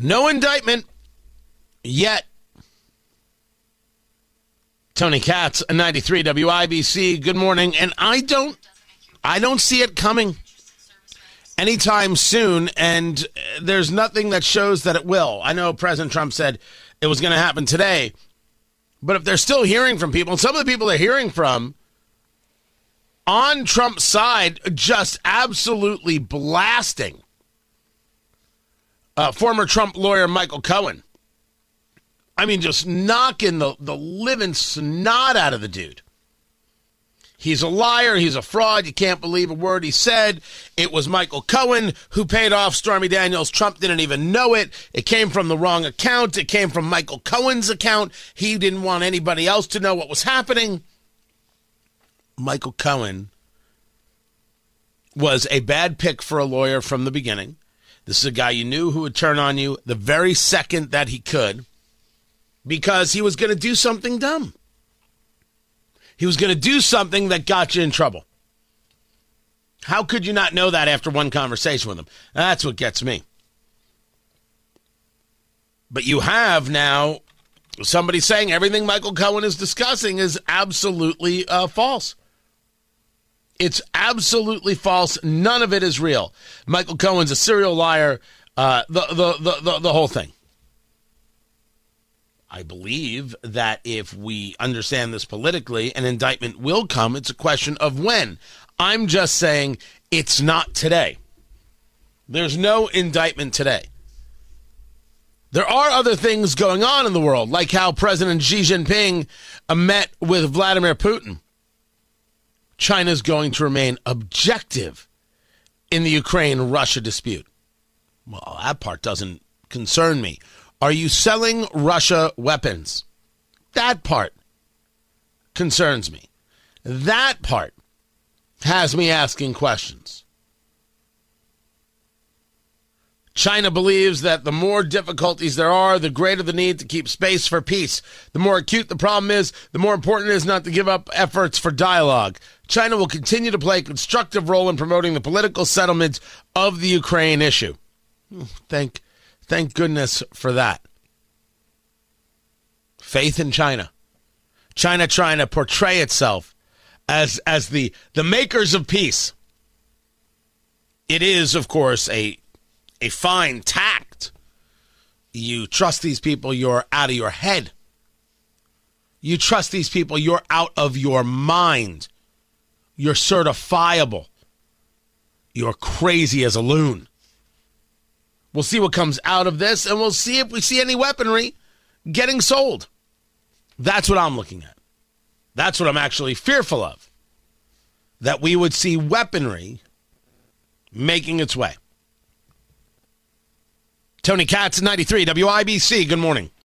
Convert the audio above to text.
No indictment yet. Tony Katz, 93 WIBC. Good morning. And I don't I don't see it coming anytime soon and uh, there's nothing that shows that it will. I know President Trump said it was going to happen today. But if they're still hearing from people, and some of the people they're hearing from on Trump's side just absolutely blasting uh, former Trump lawyer Michael Cohen. I mean, just knocking the, the living snot out of the dude. He's a liar. He's a fraud. You can't believe a word he said. It was Michael Cohen who paid off Stormy Daniels. Trump didn't even know it. It came from the wrong account. It came from Michael Cohen's account. He didn't want anybody else to know what was happening. Michael Cohen was a bad pick for a lawyer from the beginning. This is a guy you knew who would turn on you the very second that he could because he was going to do something dumb. He was going to do something that got you in trouble. How could you not know that after one conversation with him? That's what gets me. But you have now somebody saying everything Michael Cohen is discussing is absolutely uh, false. It's absolutely false. None of it is real. Michael Cohen's a serial liar. Uh, the, the, the, the, whole thing. I believe that if we understand this politically, an indictment will come. It's a question of when. I'm just saying it's not today. There's no indictment today. There are other things going on in the world, like how President Xi Jinping met with Vladimir Putin. China's going to remain objective in the Ukraine Russia dispute. Well, that part doesn't concern me. Are you selling Russia weapons? That part concerns me. That part has me asking questions. China believes that the more difficulties there are, the greater the need to keep space for peace. The more acute the problem is, the more important it is not to give up efforts for dialogue. China will continue to play a constructive role in promoting the political settlement of the Ukraine issue. Thank, thank goodness for that. Faith in China. China trying to portray itself as as the the makers of peace. It is, of course, a a fine tact. You trust these people, you're out of your head. You trust these people, you're out of your mind. You're certifiable. You're crazy as a loon. We'll see what comes out of this, and we'll see if we see any weaponry getting sold. That's what I'm looking at. That's what I'm actually fearful of. That we would see weaponry making its way. Tony Katz, 93 WIBC. Good morning.